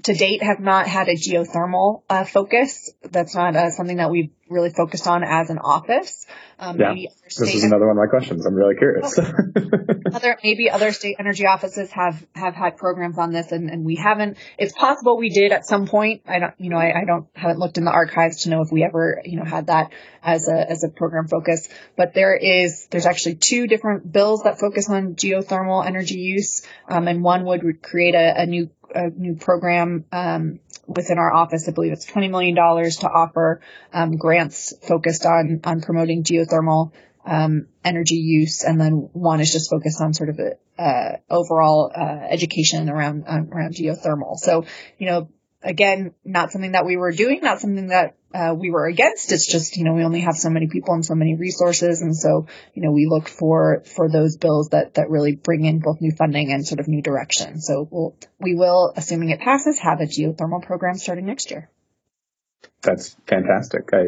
to date have not had a geothermal uh, focus. That's not uh, something that we've really focused on as an office. Um, yeah, this is another one of my questions. I'm really curious. other maybe other state energy offices have have had programs on this, and, and we haven't. It's possible we did at some point. I don't, you know, I, I don't haven't looked in the archives to know if we ever, you know, had that as a as a program focus. But there is there's actually two different bills that focus on geothermal energy use, um, and one would create a, a new a new program um, within our office. I believe it's $20 million to offer um, grants focused on, on promoting geothermal um, energy use. And then one is just focused on sort of a, uh, overall uh, education around, um, around geothermal. So, you know, again, not something that we were doing, not something that uh, we were against. It's just, you know, we only have so many people and so many resources. And so, you know, we look for, for those bills that, that really bring in both new funding and sort of new direction. So we'll, we will, assuming it passes, have a geothermal program starting next year. That's fantastic. I,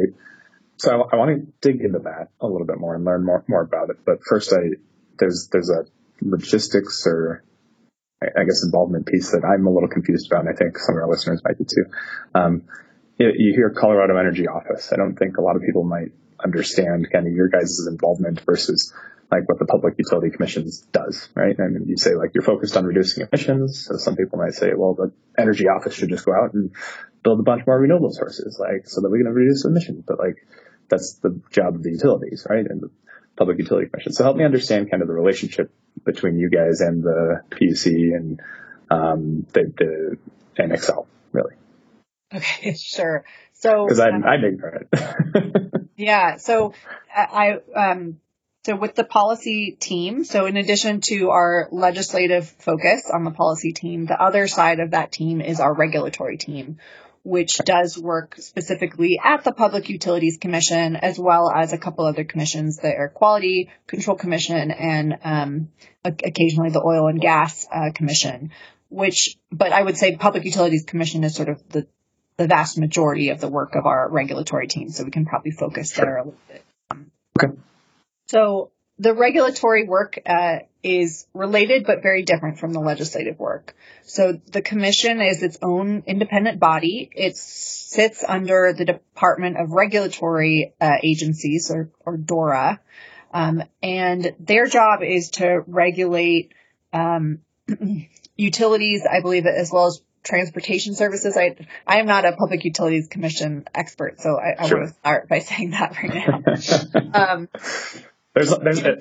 so I, I want to dig into that a little bit more and learn more, more about it. But first I, there's, there's a logistics or I guess, involvement piece that I'm a little confused about, and I think some of our listeners might be too. Um, you, you, hear Colorado Energy Office. I don't think a lot of people might understand kind of your guys' involvement versus like what the Public Utility Commission does, right? Mean, you say like you're focused on reducing emissions. So some people might say, well, the Energy Office should just go out and build a bunch more renewable sources, like so that we can reduce emissions. But like that's the job of the utilities, right? And Public Utility Commission. So help me understand kind of the relationship between you guys and the PUC and um, the, the and Xcel, really. Okay, sure. So because I'm I'm ignorant. yeah. So I um so with the policy team, so in addition to our legislative focus on the policy team, the other side of that team is our regulatory team, which does work specifically at the Public Utilities Commission as well as a couple other commissions, the Air Quality Control Commission and um, occasionally the Oil and Gas uh, Commission. Which, but I would say Public Utilities Commission is sort of the the vast majority of the work of our regulatory team, so we can probably focus there a little bit. Okay. So the regulatory work uh, is related but very different from the legislative work. So the commission is its own independent body. It sits under the Department of Regulatory uh, Agencies, or, or DORA, um, and their job is to regulate um, utilities, I believe, as well as transportation services. I I am not a public utilities commission expert, so I, I sure. want to start by saying that right now. um, there's, there's a,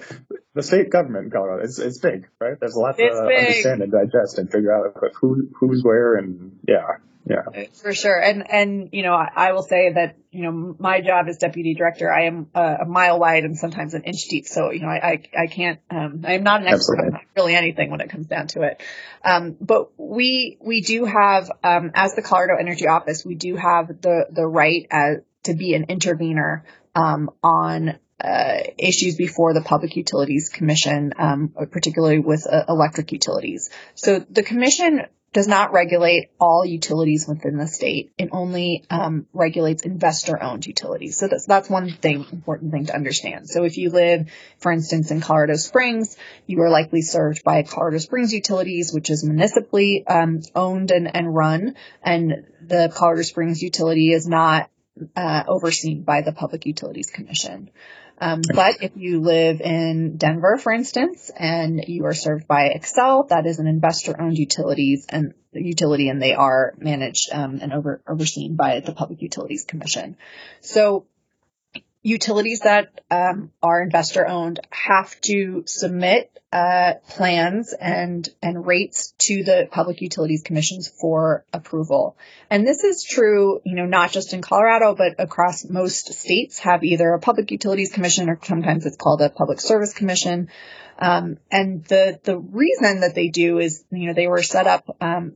the state government in Colorado. It's, it's big, right? There's a lot to it's understand and digest and figure out who who's where and yeah. Yeah. For sure. And, and, you know, I, I, will say that, you know, my job as deputy director, I am a, a mile wide and sometimes an inch deep. So, you know, I, I, I can't, um, I'm not an expert Absolutely. on really anything when it comes down to it. Um, but we, we do have, um, as the Colorado Energy Office, we do have the, the right as, to be an intervener, um, on uh, issues before the Public Utilities Commission, um, particularly with uh, electric utilities. So the commission does not regulate all utilities within the state. It only um, regulates investor-owned utilities. So that's that's one thing important thing to understand. So if you live, for instance, in Colorado Springs, you are likely served by Colorado Springs Utilities, which is municipally um, owned and, and run, and the Colorado Springs utility is not uh, overseen by the Public Utilities Commission. Um, but if you live in Denver, for instance, and you are served by Xcel, that is an investor-owned utilities and utility, and they are managed um, and over, overseen by the Public Utilities Commission. So utilities that um, are investor owned have to submit uh, plans and and rates to the public utilities commissions for approval. And this is true, you know, not just in Colorado, but across most states have either a public utilities commission or sometimes it's called a public service commission. Um, and the the reason that they do is, you know, they were set up um,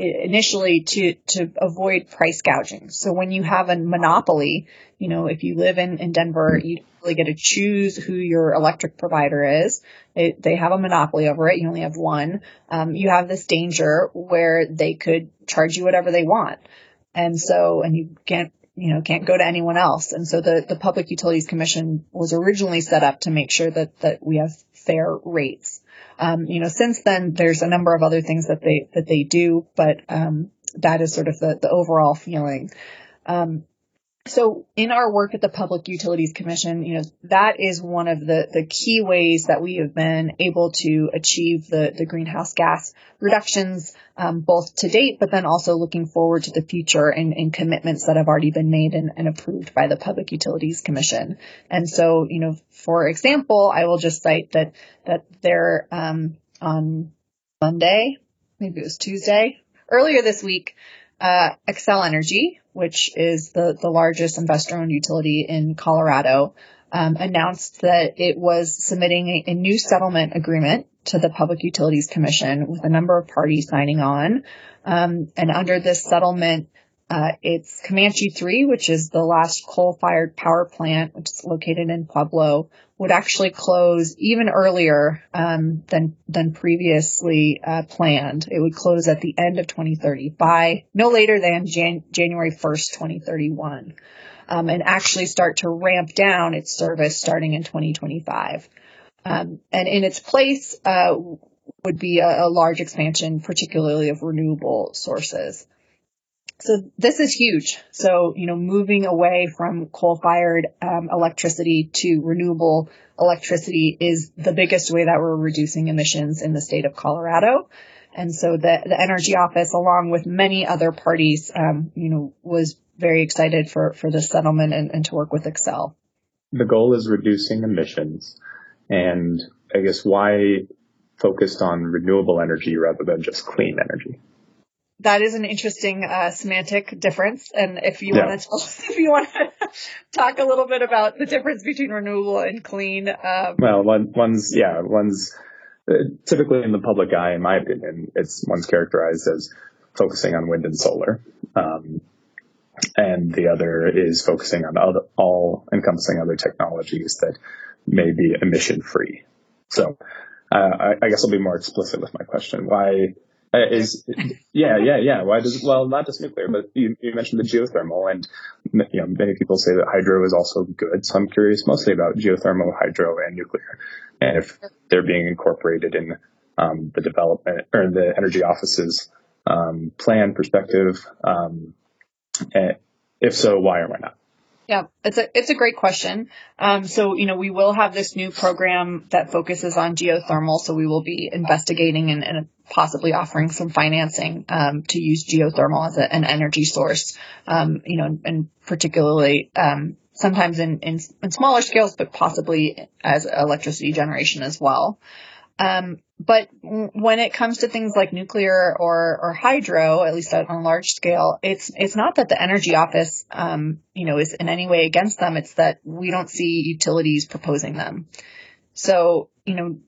initially to to avoid price gouging. So when you have a monopoly, you know, if you live in in Denver, you really get to choose who your electric provider is. It, they have a monopoly over it. You only have one. Um, you have this danger where they could charge you whatever they want, and so and you can't you know can't go to anyone else. And so the the Public Utilities Commission was originally set up to make sure that that we have fair rates. Um, you know, since then, there's a number of other things that they that they do, but um, that is sort of the the overall feeling. Um, so in our work at the Public Utilities Commission, you know, that is one of the, the key ways that we have been able to achieve the, the greenhouse gas reductions, um, both to date, but then also looking forward to the future and, and commitments that have already been made and, and, approved by the Public Utilities Commission. And so, you know, for example, I will just cite that, that there, um, on Monday, maybe it was Tuesday, earlier this week, uh, Xcel Energy, which is the, the largest investor owned utility in Colorado, um, announced that it was submitting a, a, new settlement agreement to the Public Utilities Commission with a number of parties signing on. Um, and under this settlement, uh, it's Comanche 3, which is the last coal-fired power plant, which is located in Pueblo, would actually close even earlier um, than than previously uh, planned. It would close at the end of 2030 by no later than Jan- January 1st, 2031, um, and actually start to ramp down its service starting in 2025. Um, and in its place uh, would be a, a large expansion, particularly of renewable sources. So this is huge. So, you know, moving away from coal-fired um, electricity to renewable electricity is the biggest way that we're reducing emissions in the state of Colorado. And so the, the energy office, along with many other parties, um, you know, was very excited for, for this settlement and, and to work with Xcel. The goal is reducing emissions. And I guess why focused on renewable energy rather than just clean energy? That is an interesting uh, semantic difference. And if you yeah. want to tell us, if you want to talk a little bit about the difference between renewable and clean. Um, well, one, one's yeah, one's uh, typically in the public eye, in my opinion, it's one's characterized as focusing on wind and solar, um, and the other is focusing on other, all encompassing other technologies that may be emission free. So. Uh, I, I guess I'll be more explicit with my question. Why uh, is yeah yeah yeah. Why does well not just nuclear but you, you mentioned the geothermal and you know many people say that hydro is also good. So i'm curious mostly about geothermal hydro and nuclear and if they're being incorporated in um, the development or the energy office's um, plan perspective um, if so why or why not yeah, it's a it's a great question. Um, so you know we will have this new program that focuses on geothermal. So we will be investigating and, and possibly offering some financing um, to use geothermal as a, an energy source. Um, you know, and particularly um, sometimes in, in in smaller scales, but possibly as electricity generation as well. Um, but when it comes to things like nuclear or, or hydro, at least on a large scale, it's it's not that the energy office, um, you know, is in any way against them. It's that we don't see utilities proposing them. So, you know,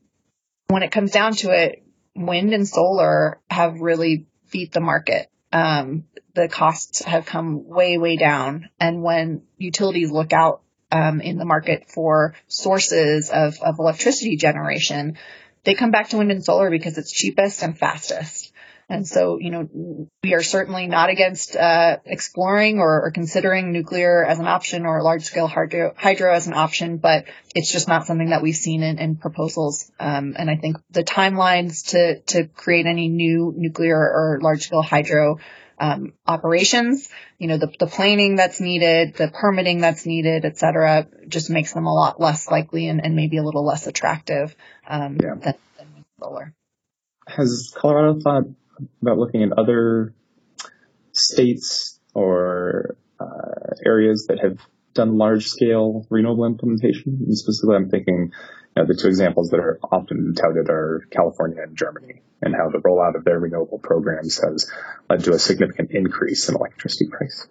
when it comes down to it, wind and solar have really beat the market. Um, the costs have come way, way down. And when utilities look out um, in the market for sources of, of electricity generation, they come back to wind and solar because it's cheapest and fastest. And so, you know, we are certainly not against uh, exploring or, or, considering nuclear as an option or large scale hydro, hydro, as an option, but it's just not something that we've seen in, in proposals. Um, and I think the timelines to to create any new nuclear or large scale hydro um, operations, you know, the, the planning that's needed, the permitting that's needed, et cetera, just makes them a lot less likely and, and maybe a little less attractive um, yeah. than, than solar. Has Colorado thought about looking at other states or uh, areas that have done large scale renewable implementation? And specifically, I'm thinking know, the two examples that are often touted are California and Germany, and how the rollout of their renewable programs has led to a significant increase in electricity price.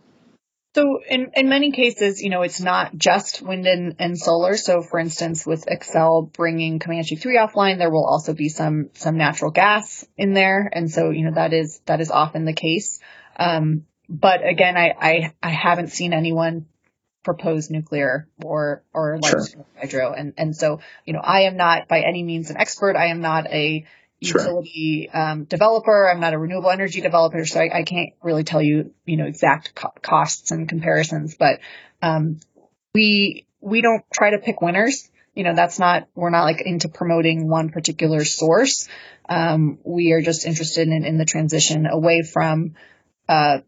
So in, in many cases, you know, it's not just wind and, and solar. So for instance, with Xcel bringing Comanche 3 offline, there will also be some, some natural gas in there. And so, you know, that is, that is often the case. Um, but again, I, I, I haven't seen anyone propose nuclear or, or large sure. hydro. And, and so, you know, I am not by any means an expert. I am not a, utility sure. um, developer. I'm not a renewable energy developer, so I, I can't really tell you, you know, exact co- costs and comparisons. But um, we we don't try to pick winners. You know, that's not we're not like into promoting one particular source. Um, we are just interested in, in the transition away from uh,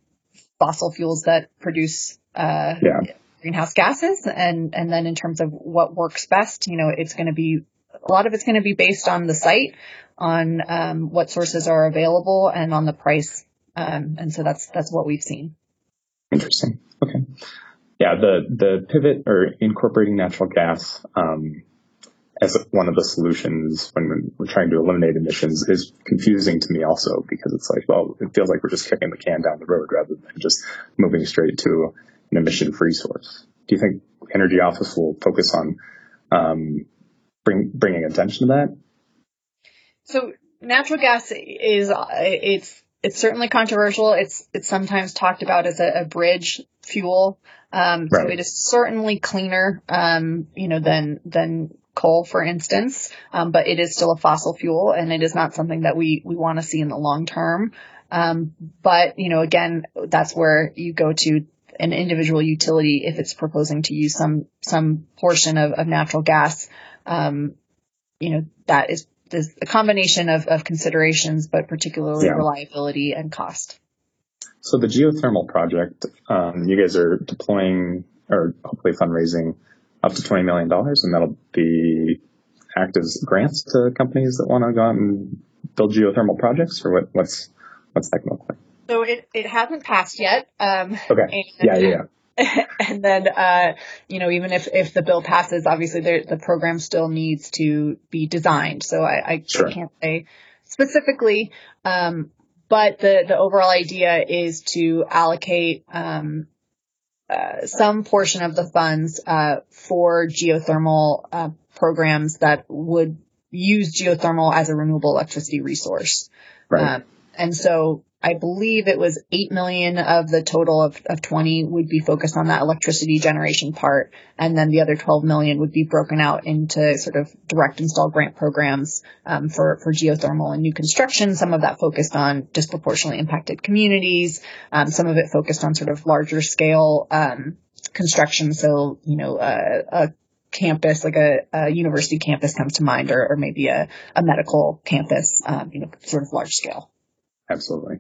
fossil fuels that produce uh, yeah. Greenhouse gases, and and then in terms of what works best, you know, it's going to be a lot of it's going to be based on the site on um, what sources are available and on the price. Um, and so that's that's what we've seen. Interesting. Okay. Yeah, the the pivot or incorporating natural gas um, as one of the solutions when we're trying to eliminate emissions is confusing to me also because it's like, well, it feels like we're just kicking the can down the road rather than just moving straight to an emission-free source. Do you think Energy Office will focus on um, bring, bringing attention to that so natural gas is it's it's certainly controversial. It's it's sometimes talked about as a, a bridge fuel. Um, right. So it is certainly cleaner, um, you know, than than coal, for instance. Um, but it is still a fossil fuel, and it is not something that we we want to see in the long term. Um, but you know, again, that's where you go to an individual utility if it's proposing to use some some portion of, of natural gas. Um, you know, that is there's a combination of, of considerations, but particularly yeah. reliability and cost. So the geothermal project, um, you guys are deploying or hopefully fundraising up to $20 million and that'll be act as grants to companies that want to go out and build geothermal projects or what, what's, what's that going to look like? So it, it hasn't passed yet. Um, okay. Yeah, yeah, yeah. and then, uh, you know, even if, if the bill passes, obviously the program still needs to be designed. So I, I sure. can't say specifically, um, but the, the overall idea is to allocate, um, uh, some portion of the funds, uh, for geothermal, uh, programs that would use geothermal as a renewable electricity resource. Right. Um, and so I believe it was 8 million of the total of, of 20 would be focused on that electricity generation part. And then the other 12 million would be broken out into sort of direct install grant programs, um, for, for geothermal and new construction. Some of that focused on disproportionately impacted communities. Um, some of it focused on sort of larger scale, um, construction. So, you know, a campus, like a, a, university campus comes to mind or, or maybe a, a medical campus, um, you know, sort of large scale. Absolutely.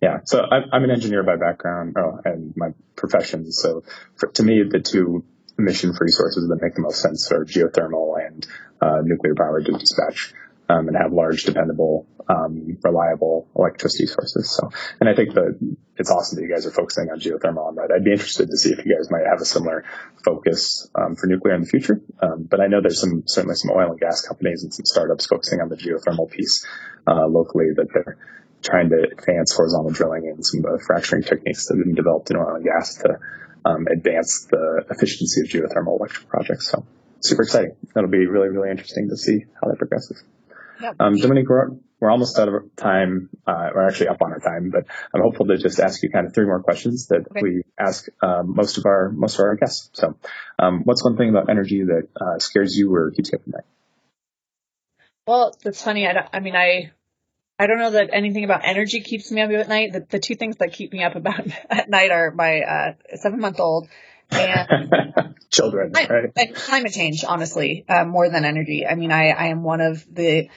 Yeah. So I'm an engineer by background oh, and my profession. So for, to me, the two emission free sources that make the most sense are geothermal and uh, nuclear power to dispatch um, and have large, dependable, um, reliable electricity sources. So, and I think that it's awesome that you guys are focusing on geothermal on that. I'd be interested to see if you guys might have a similar focus um, for nuclear in the future. Um, but I know there's some certainly some oil and gas companies and some startups focusing on the geothermal piece uh, locally that they're trying to advance horizontal drilling and some of the fracturing techniques that have been developed in oil and gas to um, advance the efficiency of geothermal electric projects. So super exciting. That'll be really, really interesting to see how that progresses. Yep. Um, Dominique, we're, we're almost out of time. Uh, we're actually up on our time, but I'm hopeful to just ask you kind of three more questions that okay. we ask um, most of our most of our guests. So, um, what's one thing about energy that uh, scares you or keeps you up at night? Well, it's funny. I, I mean, I I don't know that anything about energy keeps me up at night. The, the two things that keep me up about at night are my uh, seven month old and children, right? And climate change, honestly, uh, more than energy. I mean, I, I am one of the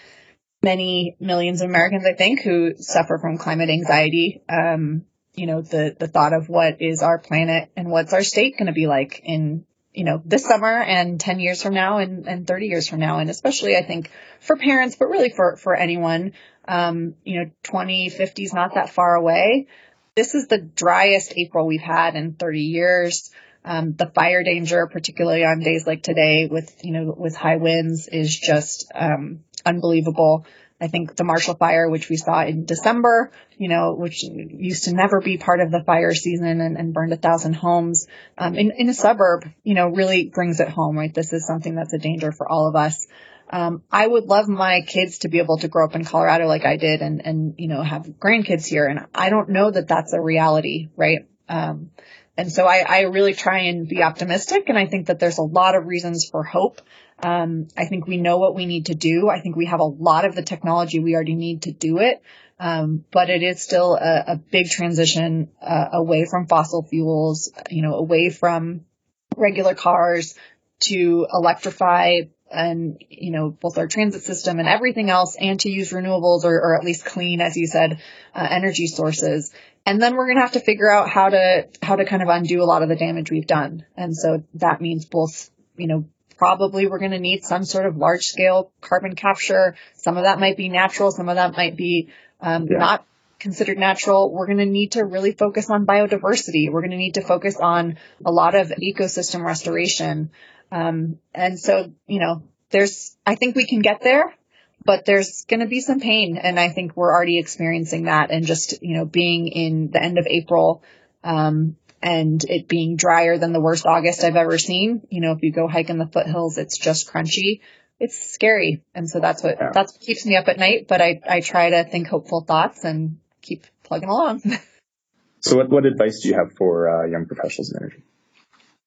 many millions of Americans, I think, who suffer from climate anxiety. Um, you know, the, the thought of what is our planet and what's our state going to be like in, you know, this summer and 10 years from now and, and 30 years from now. And especially, I think, for parents, but really for, for anyone, um, you know, 2050 is not that far away. This is the driest April we've had in 30 years. Um, the fire danger, particularly on days like today with, you know, with high winds is just, um, unbelievable. I think the Marshall Fire, which we saw in December, you know, which used to never be part of the fire season and, and burned a thousand homes, um, in, in a suburb, you know, really brings it home, right? This is something that's a danger for all of us. Um, I would love my kids to be able to grow up in Colorado like I did and, and, you know, have grandkids here. And I don't know that that's a reality, right? Um, and so I, I really try and be optimistic. And I think that there's a lot of reasons for hope. Um, I think we know what we need to do. I think we have a lot of the technology we already need to do it. Um, but it is still a, a big transition uh, away from fossil fuels, you know, away from regular cars to electrify and you know both our transit system and everything else and to use renewables or, or at least clean as you said uh, energy sources and then we're going to have to figure out how to, how to kind of undo a lot of the damage we've done. And so that means both, you know, probably we're going to need some sort of large scale carbon capture. Some of that might be natural. Some of that might be, um, yeah. not considered natural. We're going to need to really focus on biodiversity. We're going to need to focus on a lot of ecosystem restoration. Um, and so, you know, there's, I think we can get there but there's going to be some pain. And I think we're already experiencing that. And just, you know, being in the end of April, um, and it being drier than the worst August I've ever seen. You know, if you go hike in the foothills, it's just crunchy. It's scary. And so that's what, yeah. that's what keeps me up at night. But I, I try to think hopeful thoughts and keep plugging along. so what, what advice do you have for uh, young professionals in energy?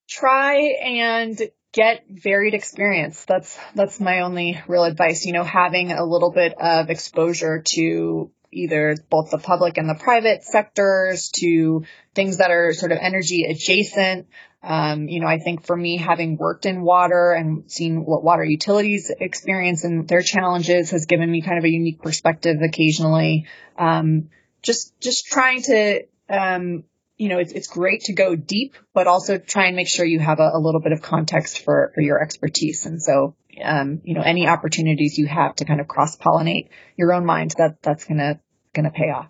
Try and get varied experience. That's that's my only real advice. You know, having a little bit of exposure to either both the public and the private sectors to things that are sort of energy adjacent. Um, you know, I think for me, having worked in water and seen what water utilities experience and their challenges has given me kind of a unique perspective occasionally. Um, just, just trying to, um, you know, it's, it's great to go deep, but also try and make sure you have a, a little bit of context for, for your expertise. And so, um, you know, any opportunities you have to kind of cross pollinate your own mind, that, that's gonna, gonna pay off.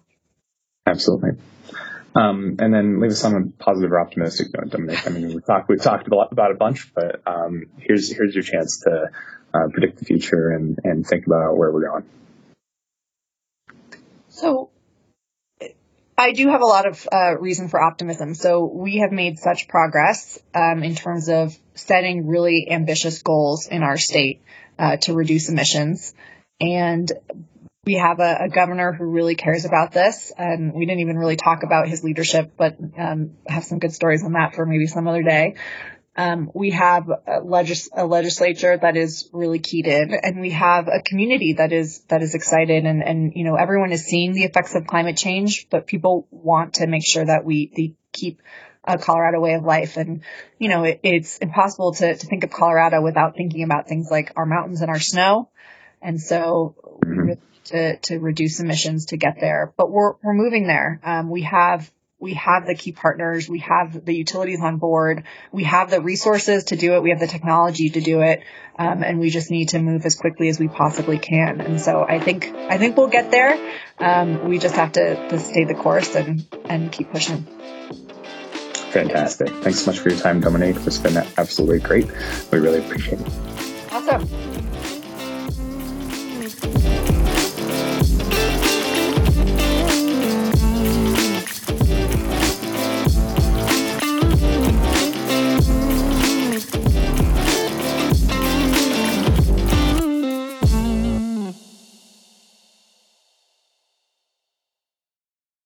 Absolutely. Um, and then leave us on a positive or optimistic note, Dominique. I mean, we talked, we've talked about, about a bunch, but, um, here's, here's your chance to, uh, predict the future and, and think about where we're going. So I do have a lot of uh, reason for optimism. So we have made such progress um, in terms of setting really ambitious goals in our state uh, to reduce emissions, and we have a, a, governor who really cares about this. And we didn't even really talk about his leadership, but um, have some good stories on that for maybe some other day. Um, we have a, legis- a, legislature that is really keyed in, and we have a community that is that is excited, and and you know everyone is seeing the effects of climate change, but people want to make sure that we they keep a Colorado way of life, and you know it, it's impossible to to think of Colorado without thinking about things like our mountains and our snow, and so to to reduce emissions to get there, but we're we're moving there. Um, we have we have the key partners, we have the utilities on board, we have the resources to do it, we have the technology to do it, um, and we just need to move as quickly as we possibly can. And so I think I think we'll get there. Um, we just have to, to stay the course and and keep pushing. Fantastic. Thanks so much for your time, Dominique. It's been absolutely great. We really appreciate it. Awesome.